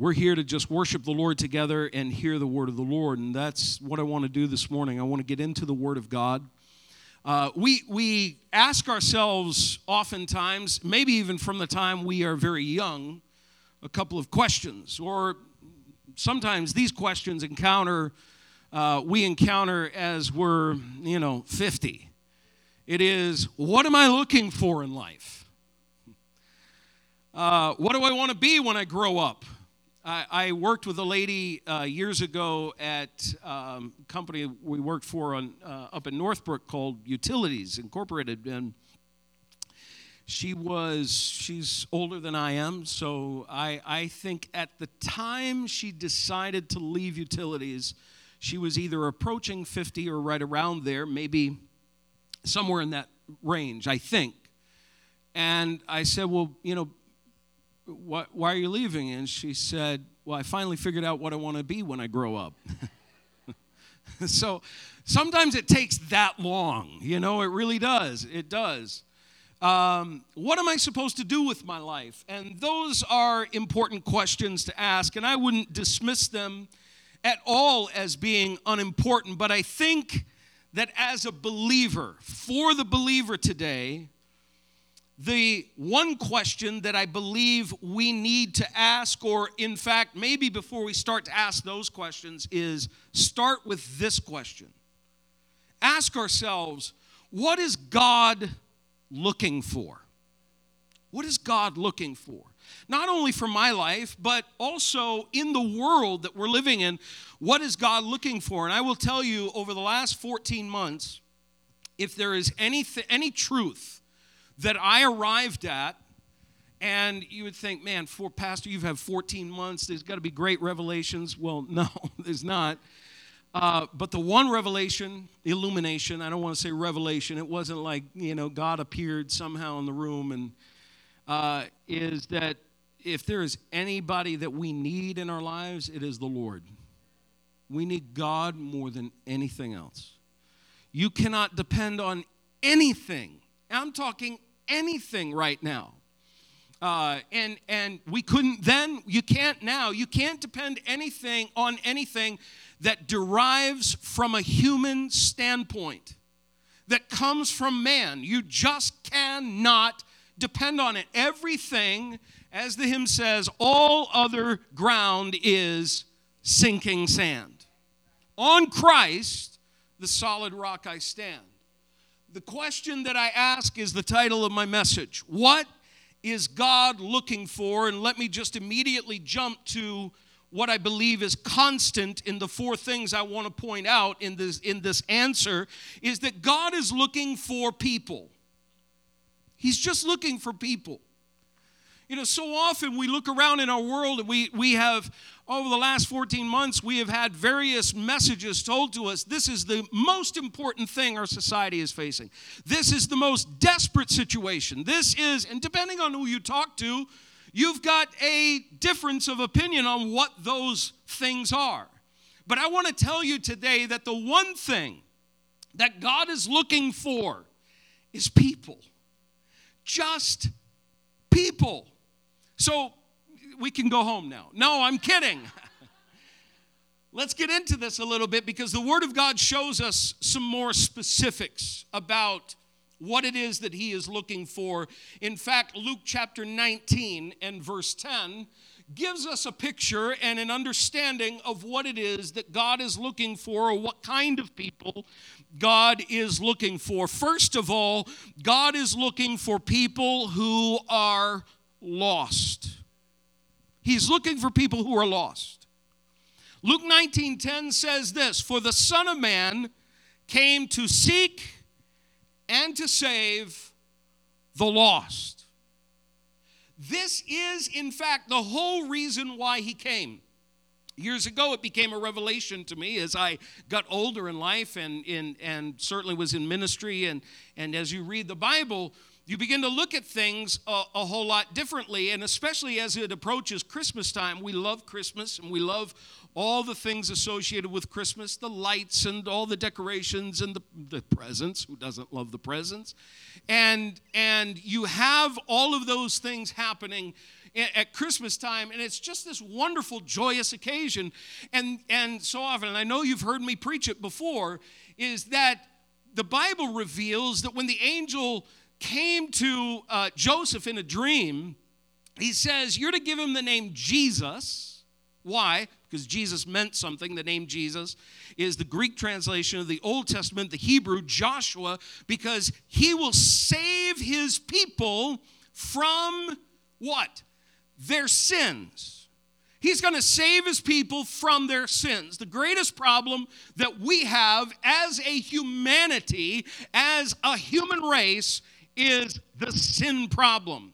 we're here to just worship the Lord together and hear the word of the Lord. And that's what I want to do this morning. I want to get into the word of God. Uh, we, we ask ourselves oftentimes, maybe even from the time we are very young, a couple of questions. Or sometimes these questions encounter, uh, we encounter as we're, you know, 50. It is, what am I looking for in life? Uh, what do I want to be when I grow up? I, worked with a lady uh, years ago at um, a company we worked for on, uh, up in Northbrook called Utilities Incorporated. And she was, she's older than I am. So I, I think at the time she decided to leave Utilities, she was either approaching 50 or right around there, maybe somewhere in that range, I think. And I said, Well, you know, why, why are you leaving? And she said, Well, I finally figured out what I want to be when I grow up. so sometimes it takes that long, you know, it really does. It does. Um, what am I supposed to do with my life? And those are important questions to ask, and I wouldn't dismiss them at all as being unimportant, but I think that as a believer, for the believer today, the one question that I believe we need to ask, or in fact, maybe before we start to ask those questions, is start with this question. Ask ourselves, what is God looking for? What is God looking for? Not only for my life, but also in the world that we're living in. What is God looking for? And I will tell you, over the last 14 months, if there is any, any truth that I arrived at. And you would think, man, for pastor, you've had 14 months. There's got to be great revelations. Well, no, there's not. Uh, but the one revelation, illumination, I don't want to say revelation, it wasn't like, you know, God appeared somehow in the room, and uh, is that if there is anybody that we need in our lives, it is the Lord. We need God more than anything else. You cannot depend on anything. I'm talking anything right now. Uh, and and we couldn't then you can't now. You can't depend anything on anything that derives from a human standpoint that comes from man. You just cannot depend on it. Everything as the hymn says all other ground is sinking sand. On christ the solid rock i stand the question that I ask is the title of my message. What is God looking for? And let me just immediately jump to what I believe is constant in the four things I want to point out in this, in this answer is that God is looking for people. He's just looking for people. You know, so often we look around in our world and we, we have, over the last 14 months, we have had various messages told to us. This is the most important thing our society is facing. This is the most desperate situation. This is, and depending on who you talk to, you've got a difference of opinion on what those things are. But I want to tell you today that the one thing that God is looking for is people. Just people. So we can go home now. No, I'm kidding. Let's get into this a little bit because the Word of God shows us some more specifics about what it is that He is looking for. In fact, Luke chapter 19 and verse 10 gives us a picture and an understanding of what it is that God is looking for or what kind of people God is looking for. First of all, God is looking for people who are lost. He's looking for people who are lost. Luke 19:10 says this, "For the Son of Man came to seek and to save the lost." This is in fact the whole reason why he came. Years ago, it became a revelation to me as I got older in life and, and, and certainly was in ministry. And, and as you read the Bible, you begin to look at things a, a, whole lot differently. And especially as it approaches Christmas time, we love Christmas and we love all the things associated with Christmas the lights and all the decorations and the, the presents. Who doesn't love the presents? And, and you have all of those things happening at Christmas time, and it's just this wonderful, joyous occasion. And, and so often, and I know you've heard me preach it before, is that the Bible reveals that when the angel came to uh, Joseph in a dream, he says, You're to give him the name Jesus. Why? Because Jesus meant something. The name Jesus is the Greek translation of the Old Testament, the Hebrew, Joshua, because he will save his people from what? Their sins. He's going to save his people from their sins. The greatest problem that we have as a humanity, as a human race, is the sin problem.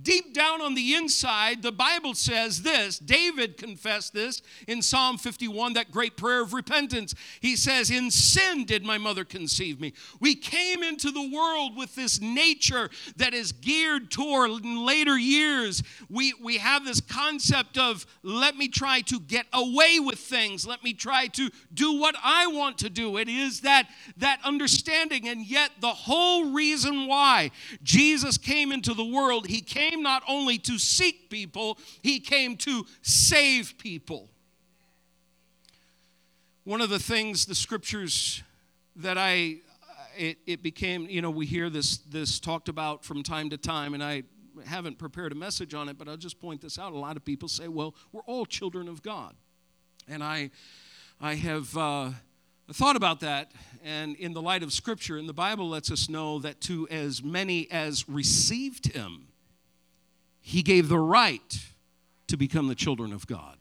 Deep down on the inside, the Bible says this. David confessed this in Psalm 51, that great prayer of repentance. He says, In sin did my mother conceive me. We came into the world with this nature that is geared toward in later years. We, we have this concept of let me try to get away with things, let me try to do what I want to do. It is that, that understanding. And yet, the whole reason why Jesus came into the world, he came came not only to seek people, he came to save people. One of the things the scriptures that I it, it became, you know, we hear this this talked about from time to time, and I haven't prepared a message on it, but I'll just point this out. A lot of people say, well, we're all children of God. And I I have uh, thought about that, and in the light of Scripture, and the Bible lets us know that to as many as received Him, he gave the right to become the children of God.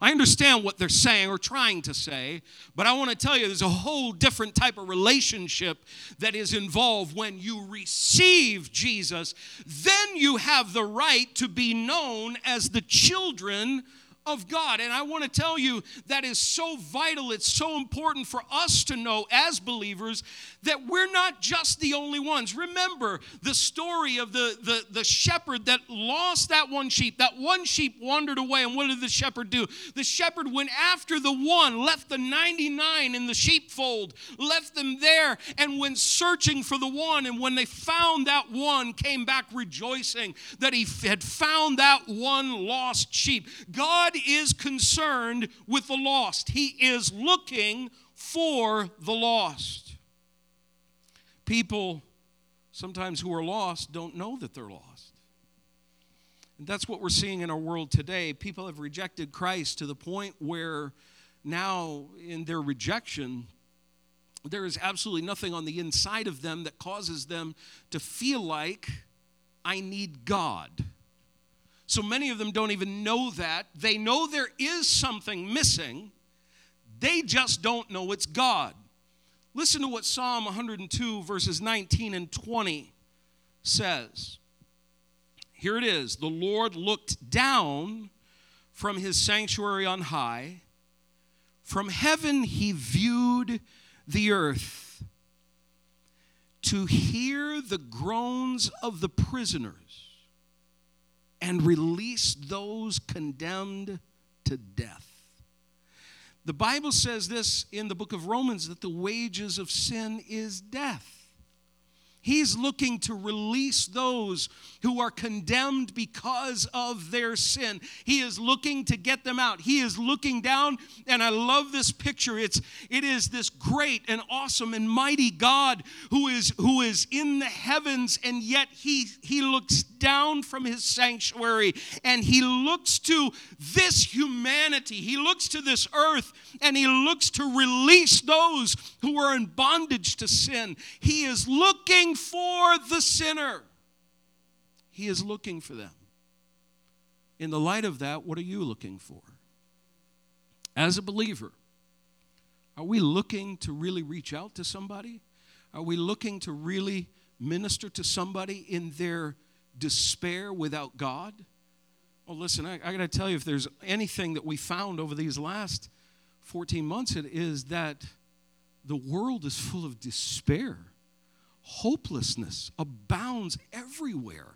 I understand what they're saying or trying to say, but I want to tell you there's a whole different type of relationship that is involved when you receive Jesus. Then you have the right to be known as the children of God. And I want to tell you that is so vital. It's so important for us to know as believers that we're not just the only ones. Remember the story of the, the, the shepherd that lost that one sheep. That one sheep wandered away. And what did the shepherd do? The shepherd went after the one, left the 99 in the sheepfold, left them there, and went searching for the one. And when they found that one, came back rejoicing that he had found that one lost sheep. God is concerned with the lost, He is looking for the lost. People sometimes who are lost don't know that they're lost. And that's what we're seeing in our world today. People have rejected Christ to the point where now, in their rejection, there is absolutely nothing on the inside of them that causes them to feel like, I need God. So many of them don't even know that. They know there is something missing, they just don't know it's God. Listen to what Psalm 102, verses 19 and 20 says. Here it is The Lord looked down from his sanctuary on high. From heaven he viewed the earth to hear the groans of the prisoners and release those condemned to death. The Bible says this in the book of Romans that the wages of sin is death. He's looking to release those who are condemned because of their sin. He is looking to get them out. He is looking down, and I love this picture. It's it is this great and awesome and mighty God who is who is in the heavens, and yet he he looks down from his sanctuary and he looks to this humanity. He looks to this earth and he looks to release those who are in bondage to sin. He is looking for the sinner. He is looking for them. In the light of that, what are you looking for? As a believer, are we looking to really reach out to somebody? Are we looking to really minister to somebody in their despair without God? Well, listen, I, I got to tell you, if there's anything that we found over these last 14 months, it is that the world is full of despair. Hopelessness abounds everywhere.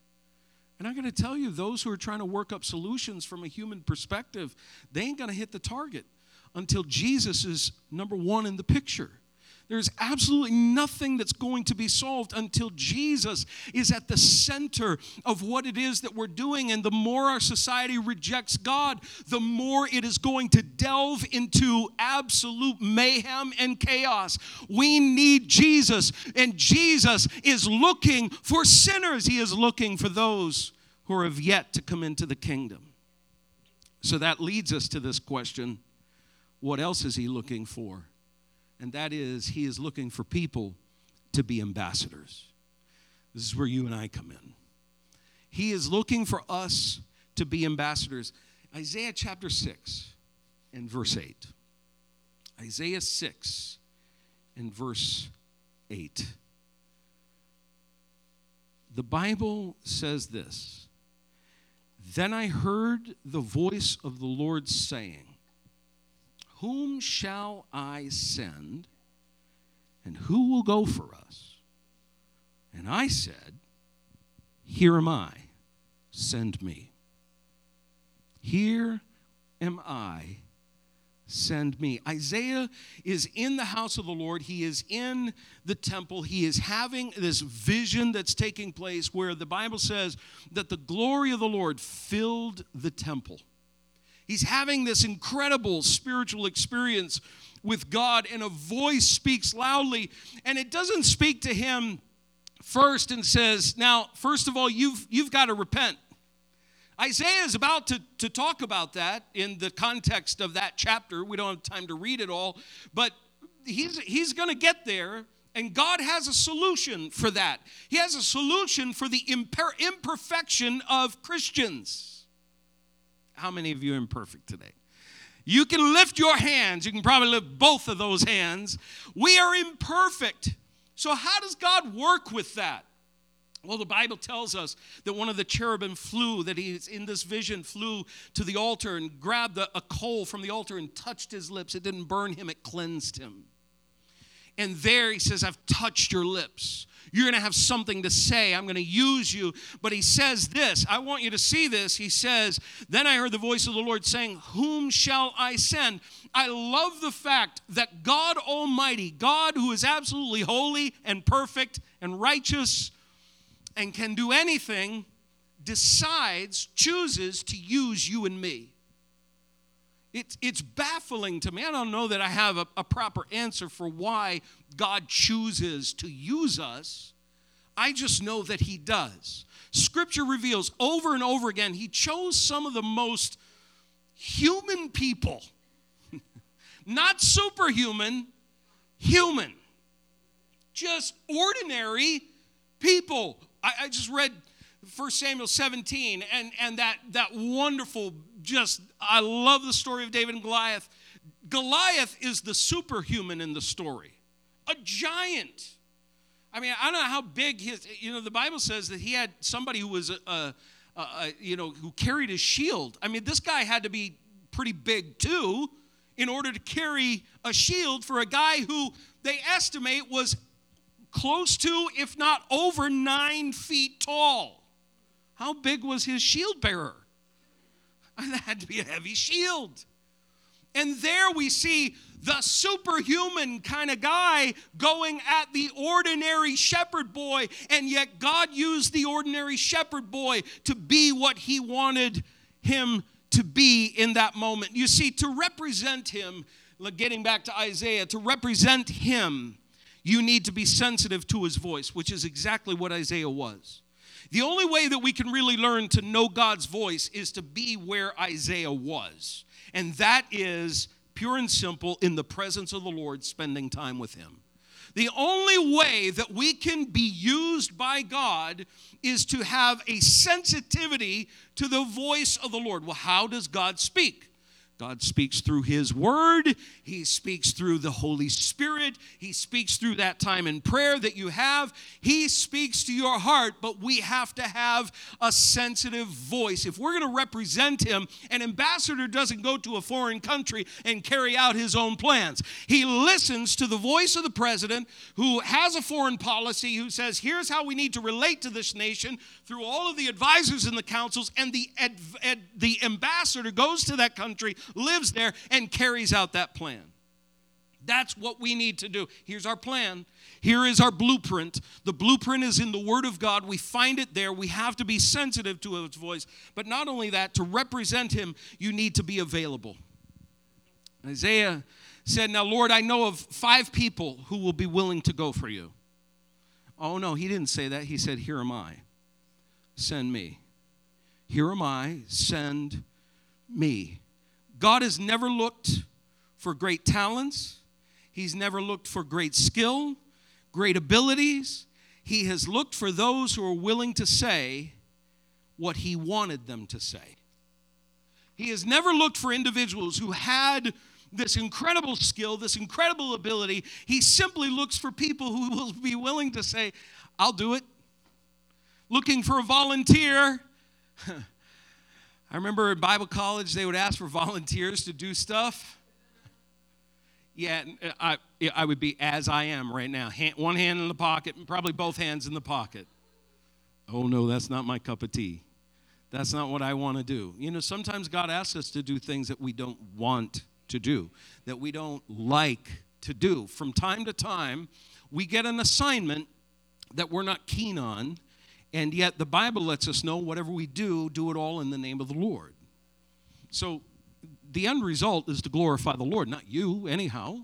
And I'm going to tell you, those who are trying to work up solutions from a human perspective, they ain't going to hit the target until Jesus is number one in the picture. There's absolutely nothing that's going to be solved until Jesus is at the center of what it is that we're doing. And the more our society rejects God, the more it is going to delve into absolute mayhem and chaos. We need Jesus, and Jesus is looking for sinners. He is looking for those who have yet to come into the kingdom. So that leads us to this question what else is he looking for? And that is he is looking for people to be ambassadors. This is where you and I come in. He is looking for us to be ambassadors. Isaiah chapter 6 and verse 8. Isaiah 6 and verse 8. The Bible says this Then I heard the voice of the Lord saying, whom shall I send? And who will go for us? And I said, Here am I, send me. Here am I, send me. Isaiah is in the house of the Lord. He is in the temple. He is having this vision that's taking place where the Bible says that the glory of the Lord filled the temple. He's having this incredible spiritual experience with God, and a voice speaks loudly. And it doesn't speak to him first and says, Now, first of all, you've, you've got to repent. Isaiah is about to, to talk about that in the context of that chapter. We don't have time to read it all, but he's, he's going to get there, and God has a solution for that. He has a solution for the imper- imperfection of Christians. How many of you are imperfect today? You can lift your hands. You can probably lift both of those hands. We are imperfect. So, how does God work with that? Well, the Bible tells us that one of the cherubim flew, that he's in this vision, flew to the altar and grabbed a, a coal from the altar and touched his lips. It didn't burn him, it cleansed him. And there he says, I've touched your lips. You're going to have something to say. I'm going to use you. But he says this. I want you to see this. He says, Then I heard the voice of the Lord saying, Whom shall I send? I love the fact that God Almighty, God who is absolutely holy and perfect and righteous and can do anything, decides, chooses to use you and me. It's, it's baffling to me. I don't know that I have a, a proper answer for why God chooses to use us. I just know that He does. Scripture reveals over and over again, He chose some of the most human people, not superhuman, human, just ordinary people. I, I just read 1 Samuel 17 and, and that, that wonderful, just, I love the story of David and Goliath. Goliath is the superhuman in the story, a giant. I mean, I don't know how big his, you know, the Bible says that he had somebody who was, a, a, a, you know, who carried his shield. I mean, this guy had to be pretty big too in order to carry a shield for a guy who they estimate was close to, if not over, nine feet tall. How big was his shield bearer? That had to be a heavy shield. And there we see the superhuman kind of guy going at the ordinary shepherd boy, and yet God used the ordinary shepherd boy to be what he wanted him to be in that moment. You see, to represent him, getting back to Isaiah, to represent him, you need to be sensitive to his voice, which is exactly what Isaiah was. The only way that we can really learn to know God's voice is to be where Isaiah was. And that is pure and simple in the presence of the Lord, spending time with Him. The only way that we can be used by God is to have a sensitivity to the voice of the Lord. Well, how does God speak? God speaks through His Word. He speaks through the Holy Spirit. He speaks through that time in prayer that you have. He speaks to your heart, but we have to have a sensitive voice. If we're going to represent Him, an ambassador doesn't go to a foreign country and carry out his own plans. He listens to the voice of the president who has a foreign policy, who says, here's how we need to relate to this nation through all of the advisors and the councils, and the, the ambassador goes to that country lives there, and carries out that plan. That's what we need to do. Here's our plan. Here is our blueprint. The blueprint is in the Word of God. We find it there. We have to be sensitive to its voice. But not only that, to represent Him, you need to be available. Isaiah said, Now, Lord, I know of five people who will be willing to go for you. Oh, no, he didn't say that. He said, Here am I. Send me. Here am I. Send me. God has never looked for great talents, He's never looked for great skill, great abilities. He has looked for those who are willing to say what He wanted them to say. He has never looked for individuals who had this incredible skill, this incredible ability. He simply looks for people who will be willing to say, I'll do it. Looking for a volunteer. I remember in Bible college, they would ask for volunteers to do stuff. Yeah, uh, I, I would be as I am right now. Hand, one hand in the pocket, and probably both hands in the pocket. Oh, no, that's not my cup of tea. That's not what I want to do. You know, sometimes God asks us to do things that we don't want to do, that we don't like to do. From time to time, we get an assignment that we're not keen on, and yet the Bible lets us know whatever we do, do it all in the name of the Lord. So the end result is to glorify the Lord, not you, anyhow.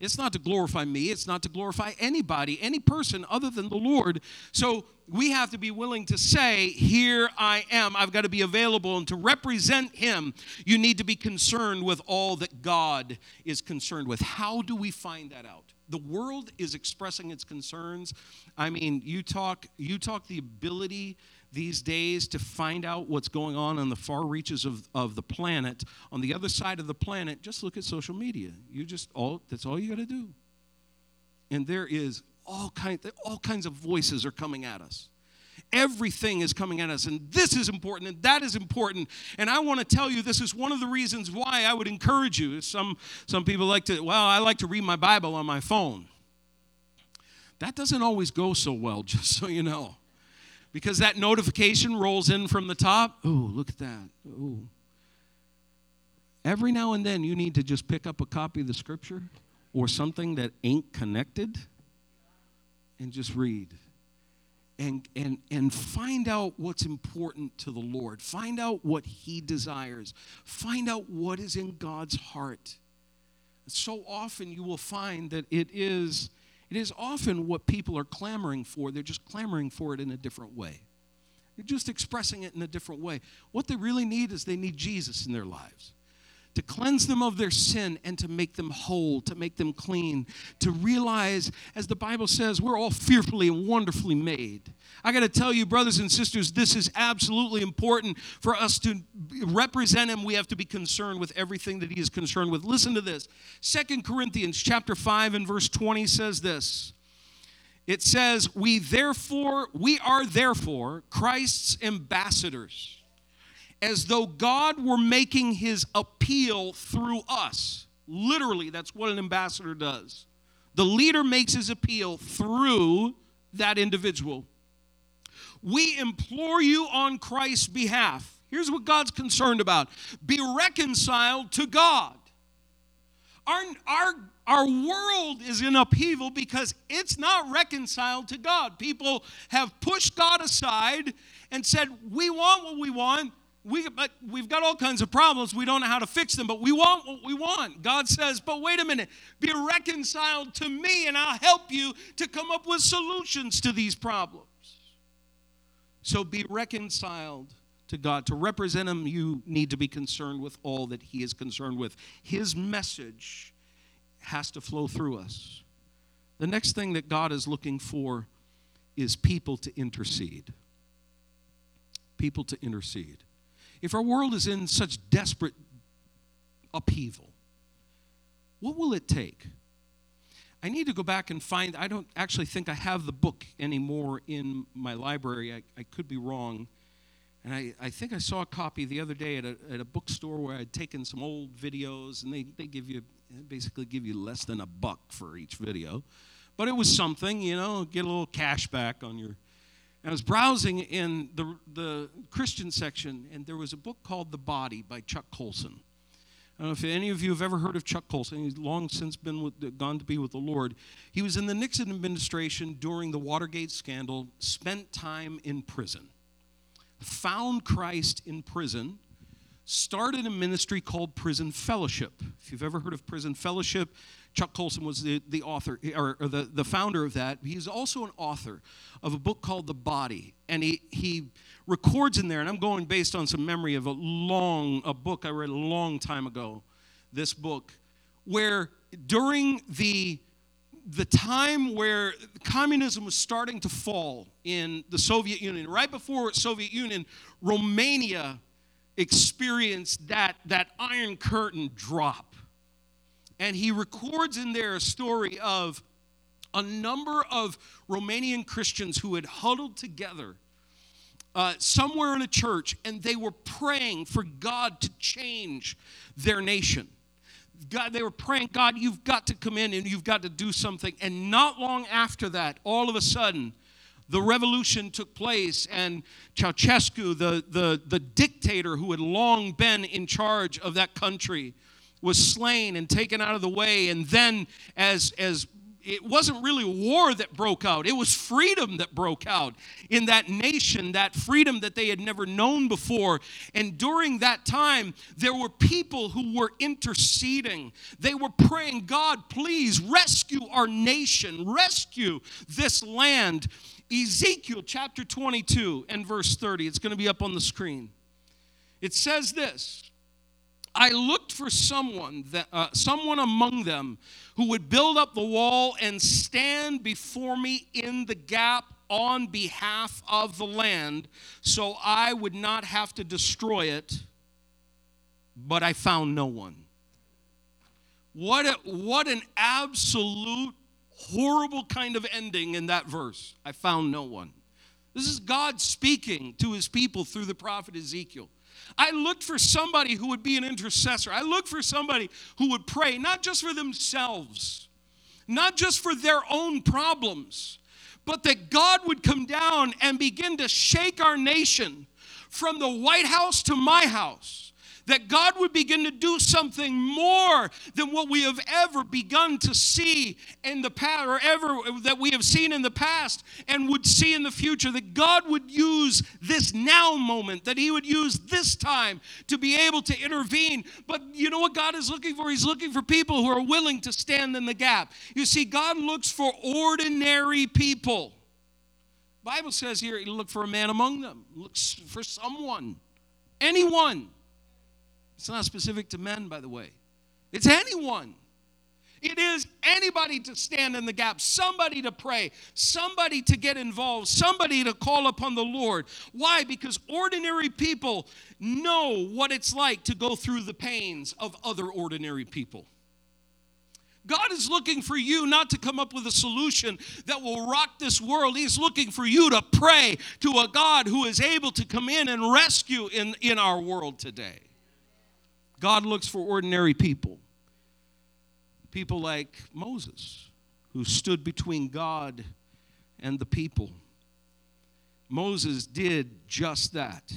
It's not to glorify me, it's not to glorify anybody, any person other than the Lord. So we have to be willing to say, Here I am. I've got to be available. And to represent Him, you need to be concerned with all that God is concerned with. How do we find that out? The world is expressing its concerns. I mean, you talk, you talk the ability these days to find out what's going on on the far reaches of, of the planet, on the other side of the planet, just look at social media. You just all that's all you got to do. And there is all kinds all kinds of voices are coming at us. Everything is coming at us, and this is important, and that is important. And I want to tell you, this is one of the reasons why I would encourage you. Some some people like to, well, I like to read my Bible on my phone. That doesn't always go so well, just so you know because that notification rolls in from the top. Oh, look at that. Oh. Every now and then, you need to just pick up a copy of the scripture or something that ain't connected and just read. And, and, and find out what's important to the Lord. Find out what He desires. Find out what is in God's heart. So often you will find that it is it is often what people are clamoring for. They're just clamoring for it in a different way. They're just expressing it in a different way. What they really need is they need Jesus in their lives to cleanse them of their sin and to make them whole, to make them clean, to realize, as the Bible says, we're all fearfully and wonderfully made. I got to tell you, brothers and sisters, this is absolutely important for us to represent Him. We have to be concerned with everything that He is concerned with. Listen to this. Second Corinthians chapter 5 and verse 20 says this. It says, We therefore, we are therefore Christ's ambassadors as though God were making his appeal through us. Literally, that's what an ambassador does. The leader makes his appeal through that individual. We implore you on Christ's behalf. Here's what God's concerned about be reconciled to God. Our, our, our world is in upheaval because it's not reconciled to God. People have pushed God aside and said, We want what we want, we, but we've got all kinds of problems. We don't know how to fix them, but we want what we want. God says, but wait a minute, be reconciled to me, and I'll help you to come up with solutions to these problems. So be reconciled to God. To represent Him, you need to be concerned with all that He is concerned with. His message has to flow through us. The next thing that God is looking for is people to intercede. People to intercede. If our world is in such desperate upheaval, what will it take? I need to go back and find, I don't actually think I have the book anymore in my library. I, I could be wrong. And I, I think I saw a copy the other day at a, at a bookstore where I'd taken some old videos, and they, they give you, basically give you less than a buck for each video. But it was something, you know, get a little cash back on your I was browsing in the, the Christian section, and there was a book called The Body by Chuck Colson. I don't know if any of you have ever heard of Chuck Colson. He's long since been with, gone to be with the Lord. He was in the Nixon administration during the Watergate scandal, spent time in prison, found Christ in prison, started a ministry called Prison Fellowship. If you've ever heard of Prison Fellowship, Chuck Colson was the, the author or, or the, the founder of that. He's also an author of a book called The Body. And he, he records in there, and I'm going based on some memory of a long, a book I read a long time ago, this book, where during the the time where communism was starting to fall in the Soviet Union, right before Soviet Union, Romania experienced that, that iron curtain drop. And he records in there a story of a number of Romanian Christians who had huddled together uh, somewhere in a church and they were praying for God to change their nation. God, they were praying, God, you've got to come in and you've got to do something. And not long after that, all of a sudden, the revolution took place, and Ceausescu, the, the, the dictator who had long been in charge of that country, was slain and taken out of the way. And then, as, as it wasn't really war that broke out, it was freedom that broke out in that nation, that freedom that they had never known before. And during that time, there were people who were interceding. They were praying, God, please rescue our nation, rescue this land. Ezekiel chapter 22 and verse 30, it's going to be up on the screen. It says this I looked for someone that uh, someone among them who would build up the wall and stand before me in the gap on behalf of the land so I would not have to destroy it but I found no one what a, what an absolute horrible kind of ending in that verse. I found no one. This is God speaking to his people through the prophet Ezekiel. I looked for somebody who would be an intercessor. I looked for somebody who would pray, not just for themselves, not just for their own problems, but that God would come down and begin to shake our nation from the White House to my house that God would begin to do something more than what we have ever begun to see in the past or ever that we have seen in the past and would see in the future. That God would use this now moment, that He would use this time to be able to intervene. But you know what God is looking for? He's looking for people who are willing to stand in the gap. You see, God looks for ordinary people. Bible says here, He look for a man among them, looks for someone, anyone it's not specific to men, by the way, it's anyone. It is anybody to stand in the gap, somebody to pray, somebody to get involved, somebody to call upon the Lord. Why? Because ordinary people know what it's like to go through the pains of other ordinary people. God is looking for you not to come up with a solution that will rock this world. He's looking for you to pray to a God who is able to come in and rescue in, in our world today. God looks for ordinary people. People like Moses, who stood between God and the people. Moses did just that.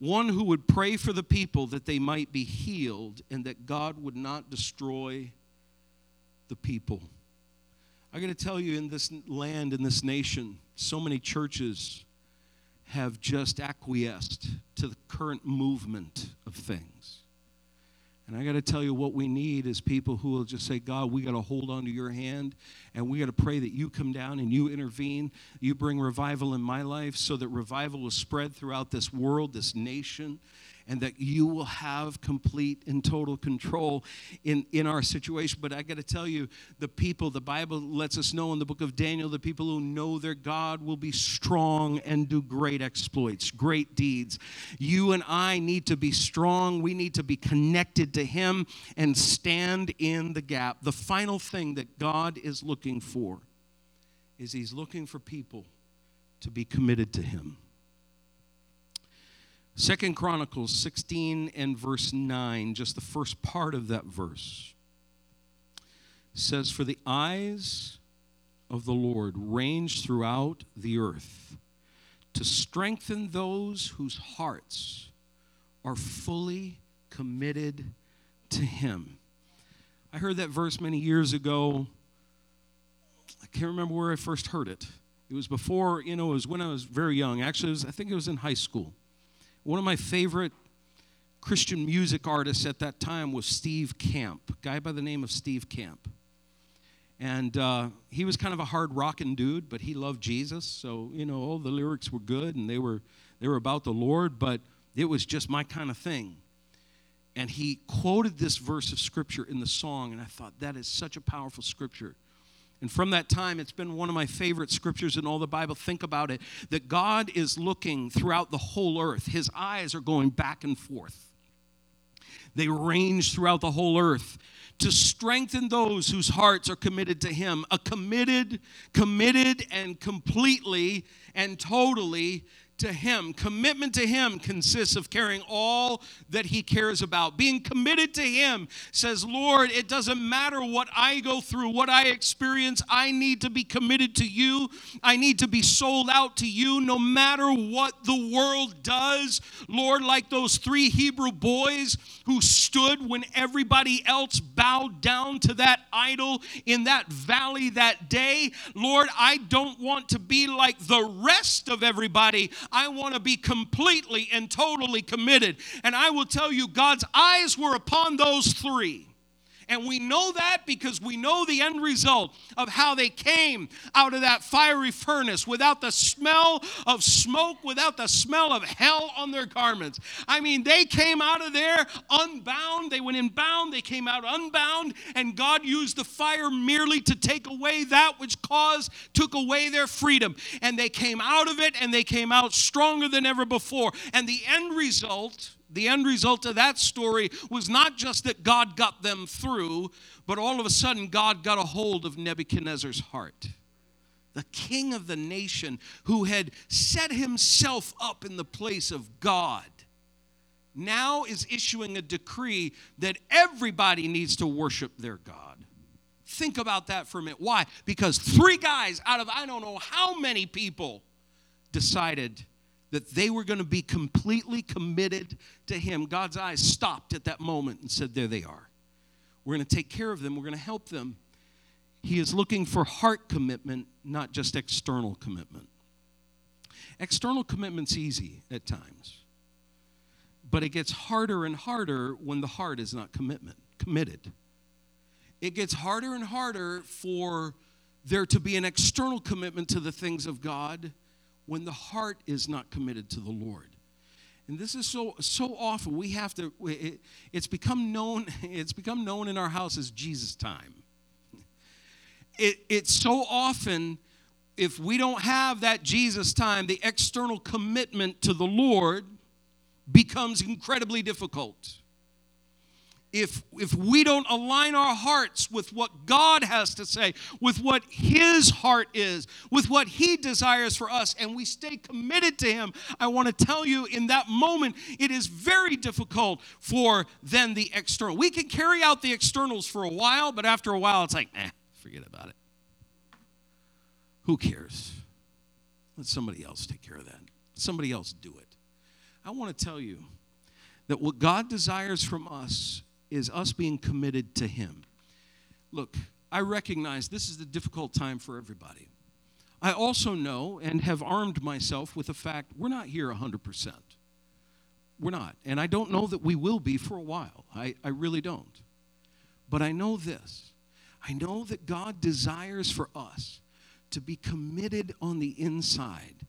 One who would pray for the people that they might be healed and that God would not destroy the people. I got to tell you, in this land, in this nation, so many churches have just acquiesced to the current movement of things. And I got to tell you, what we need is people who will just say, God, we got to hold on to your hand and we got to pray that you come down and you intervene. You bring revival in my life so that revival will spread throughout this world, this nation, and that you will have complete and total control in, in our situation. But I got to tell you, the people, the Bible lets us know in the book of Daniel, the people who know their God will be strong and do great exploits, great deeds. You and I need to be strong. We need to be connected to Him and stand in the gap. The final thing that God is looking for is He's looking for people to be committed to Him. Second Chronicles 16 and verse 9, just the first part of that verse, says, For the eyes of the Lord range throughout the earth to strengthen those whose hearts are fully committed to Him. I heard that verse many years ago. I can't remember where I first heard it. It was before, you know, it was when I was very young. Actually, was, I think it was in high school. One of my favorite Christian music artists at that time was Steve Camp, guy by the name of Steve Camp. And uh, he was kind of a hard rocking dude, but he loved Jesus. So, you know, all the lyrics were good and they were, they were about the Lord, but it was just my kind of thing. And he quoted this verse of scripture in the song, and I thought, that is such a powerful scripture. And from that time, it's been one of my favorite scriptures in all the Bible. Think about it that God is looking throughout the whole earth, His eyes are going back and forth. They range throughout the whole earth to strengthen those whose hearts are committed to Him. A committed, committed, and completely and totally to Him. Commitment to Him consists of caring all that He cares about. Being committed to Him says, Lord, it doesn't matter what I go through, what I experience, I need to be committed to you. I need to be sold out to you no matter what the world does. Lord, like those three Hebrew boys who stood when everybody else bowed down to that idol in that valley that day. Lord, I don't want to be like the rest of everybody. I want to be completely and totally committed. And I will tell you, God's eyes were upon those three. And we know that because we know the end result of how they came out of that fiery furnace without the smell of smoke, without the smell of hell on their garments. I mean, they came out of there unbound. They went in bound, they came out unbound, and God used the fire merely to take away that which caused, took away their freedom. And they came out of it and they came out stronger than ever before. And the end result the end result of that story was not just that God got them through, but all of a sudden God got a hold of Nebuchadnezzar's heart. The king of the nation who had set himself up in the place of God now is issuing a decree that everybody needs to worship their God. Think about that for a minute. Why? Because three guys out of I don't know how many people decided that they were going to be completely committed to Him, God's eyes stopped at that moment and said, There they are. We're going to take care of them, we're going to help them. He is looking for heart commitment, not just external commitment. External commitment's easy at times, but it gets harder and harder when the heart is not commitment committed. It gets harder and harder for there to be an external commitment to the things of God when the heart is not committed to the Lord. And this is so so often we have to it, it's become known it's become known in our house as Jesus time. It, it's so often if we don't have that Jesus time, the external commitment to the Lord becomes incredibly difficult if if we don't align our hearts with what God has to say, with what his heart is, with what he desires for us and we stay committed to him, I want to tell you in that moment it is very difficult for then the external. We can carry out the externals for a while, but after a while it's like, "Eh, forget about it." Who cares? Let somebody else take care of that. Somebody else do it. I want to tell you that what God desires from us is us being committed to Him. Look, I recognize this is a difficult time for everybody. I also know and have armed myself with the fact we're not here 100%. We're not. And I don't know that we will be for a while. I, I really don't. But I know this I know that God desires for us to be committed on the inside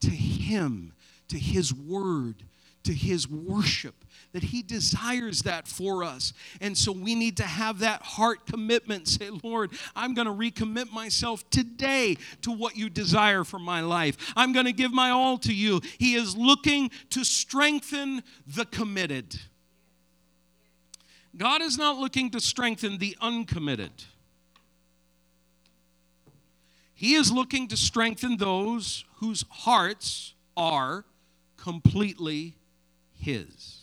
to Him, to His Word, to his worship, that he desires that for us. And so we need to have that heart commitment. Say, Lord, I'm going to recommit myself today to what you desire for my life. I'm going to give my all to you. He is looking to strengthen the committed. God is not looking to strengthen the uncommitted. He is looking to strengthen those whose hearts are completely his.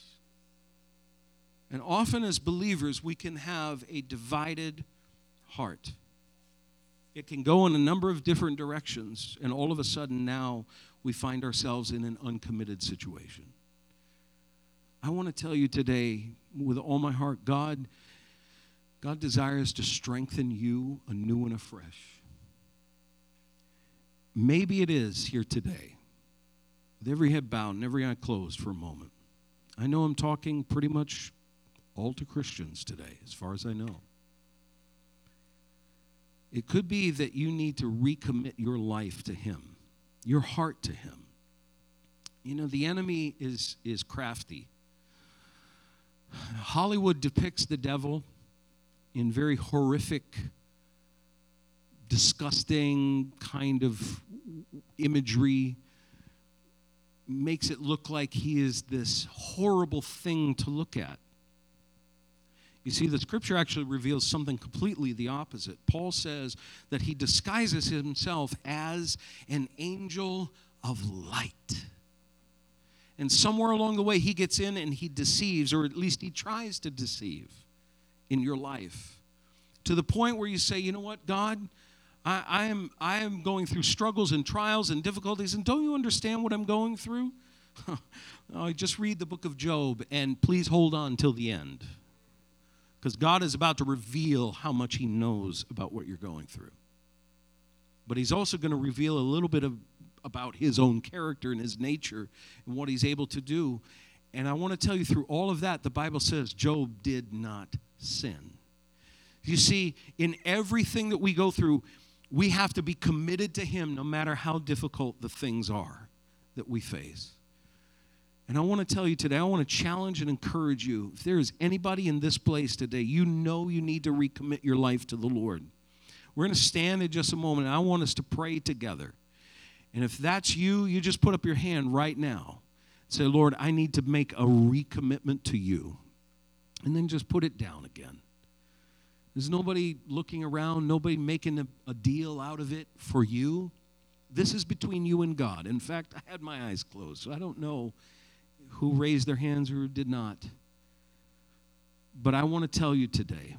And often, as believers, we can have a divided heart. It can go in a number of different directions, and all of a sudden now we find ourselves in an uncommitted situation. I want to tell you today with all my heart, God, God desires to strengthen you anew and afresh. Maybe it is here today, with every head bowed and every eye closed for a moment. I know I'm talking pretty much all to Christians today, as far as I know. It could be that you need to recommit your life to Him, your heart to Him. You know, the enemy is, is crafty. Hollywood depicts the devil in very horrific, disgusting kind of imagery, makes it look like he is this horrible thing to look at. You see, the scripture actually reveals something completely the opposite. Paul says that he disguises himself as an angel of light. And somewhere along the way, he gets in and he deceives, or at least he tries to deceive in your life. To the point where you say, you know what, God, I, I, am, I am going through struggles and trials and difficulties, and don't you understand what I'm going through? oh, just read the book of Job and please hold on till the end because God is about to reveal how much He knows about what you're going through. But He's also going to reveal a little bit of, about His own character and His nature and what He's able to do. And I want to tell you through all of that, the Bible says Job did not sin. You see, in everything that we go through, we have to be committed to Him no matter how difficult the things are that we face. And I want to tell you today, I want to challenge and encourage you. If there is anybody in this place today, you know you need to recommit your life to the Lord. We're going to stand in just a moment, and I want us to pray together. And if that's you, you just put up your hand right now. Say, Lord, I need to make a recommitment to you. And then just put it down again. There's nobody looking around, nobody making a, a deal out of it for you. This is between you and God. In fact, I had my eyes closed, so I don't know who raised their hands or who did not. But I want to tell you today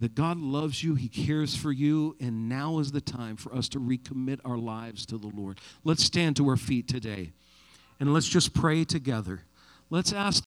that God loves you, He cares for you, and now is the time for us to recommit our lives to the Lord. Let's stand to our feet today and let's just pray together. Let's ask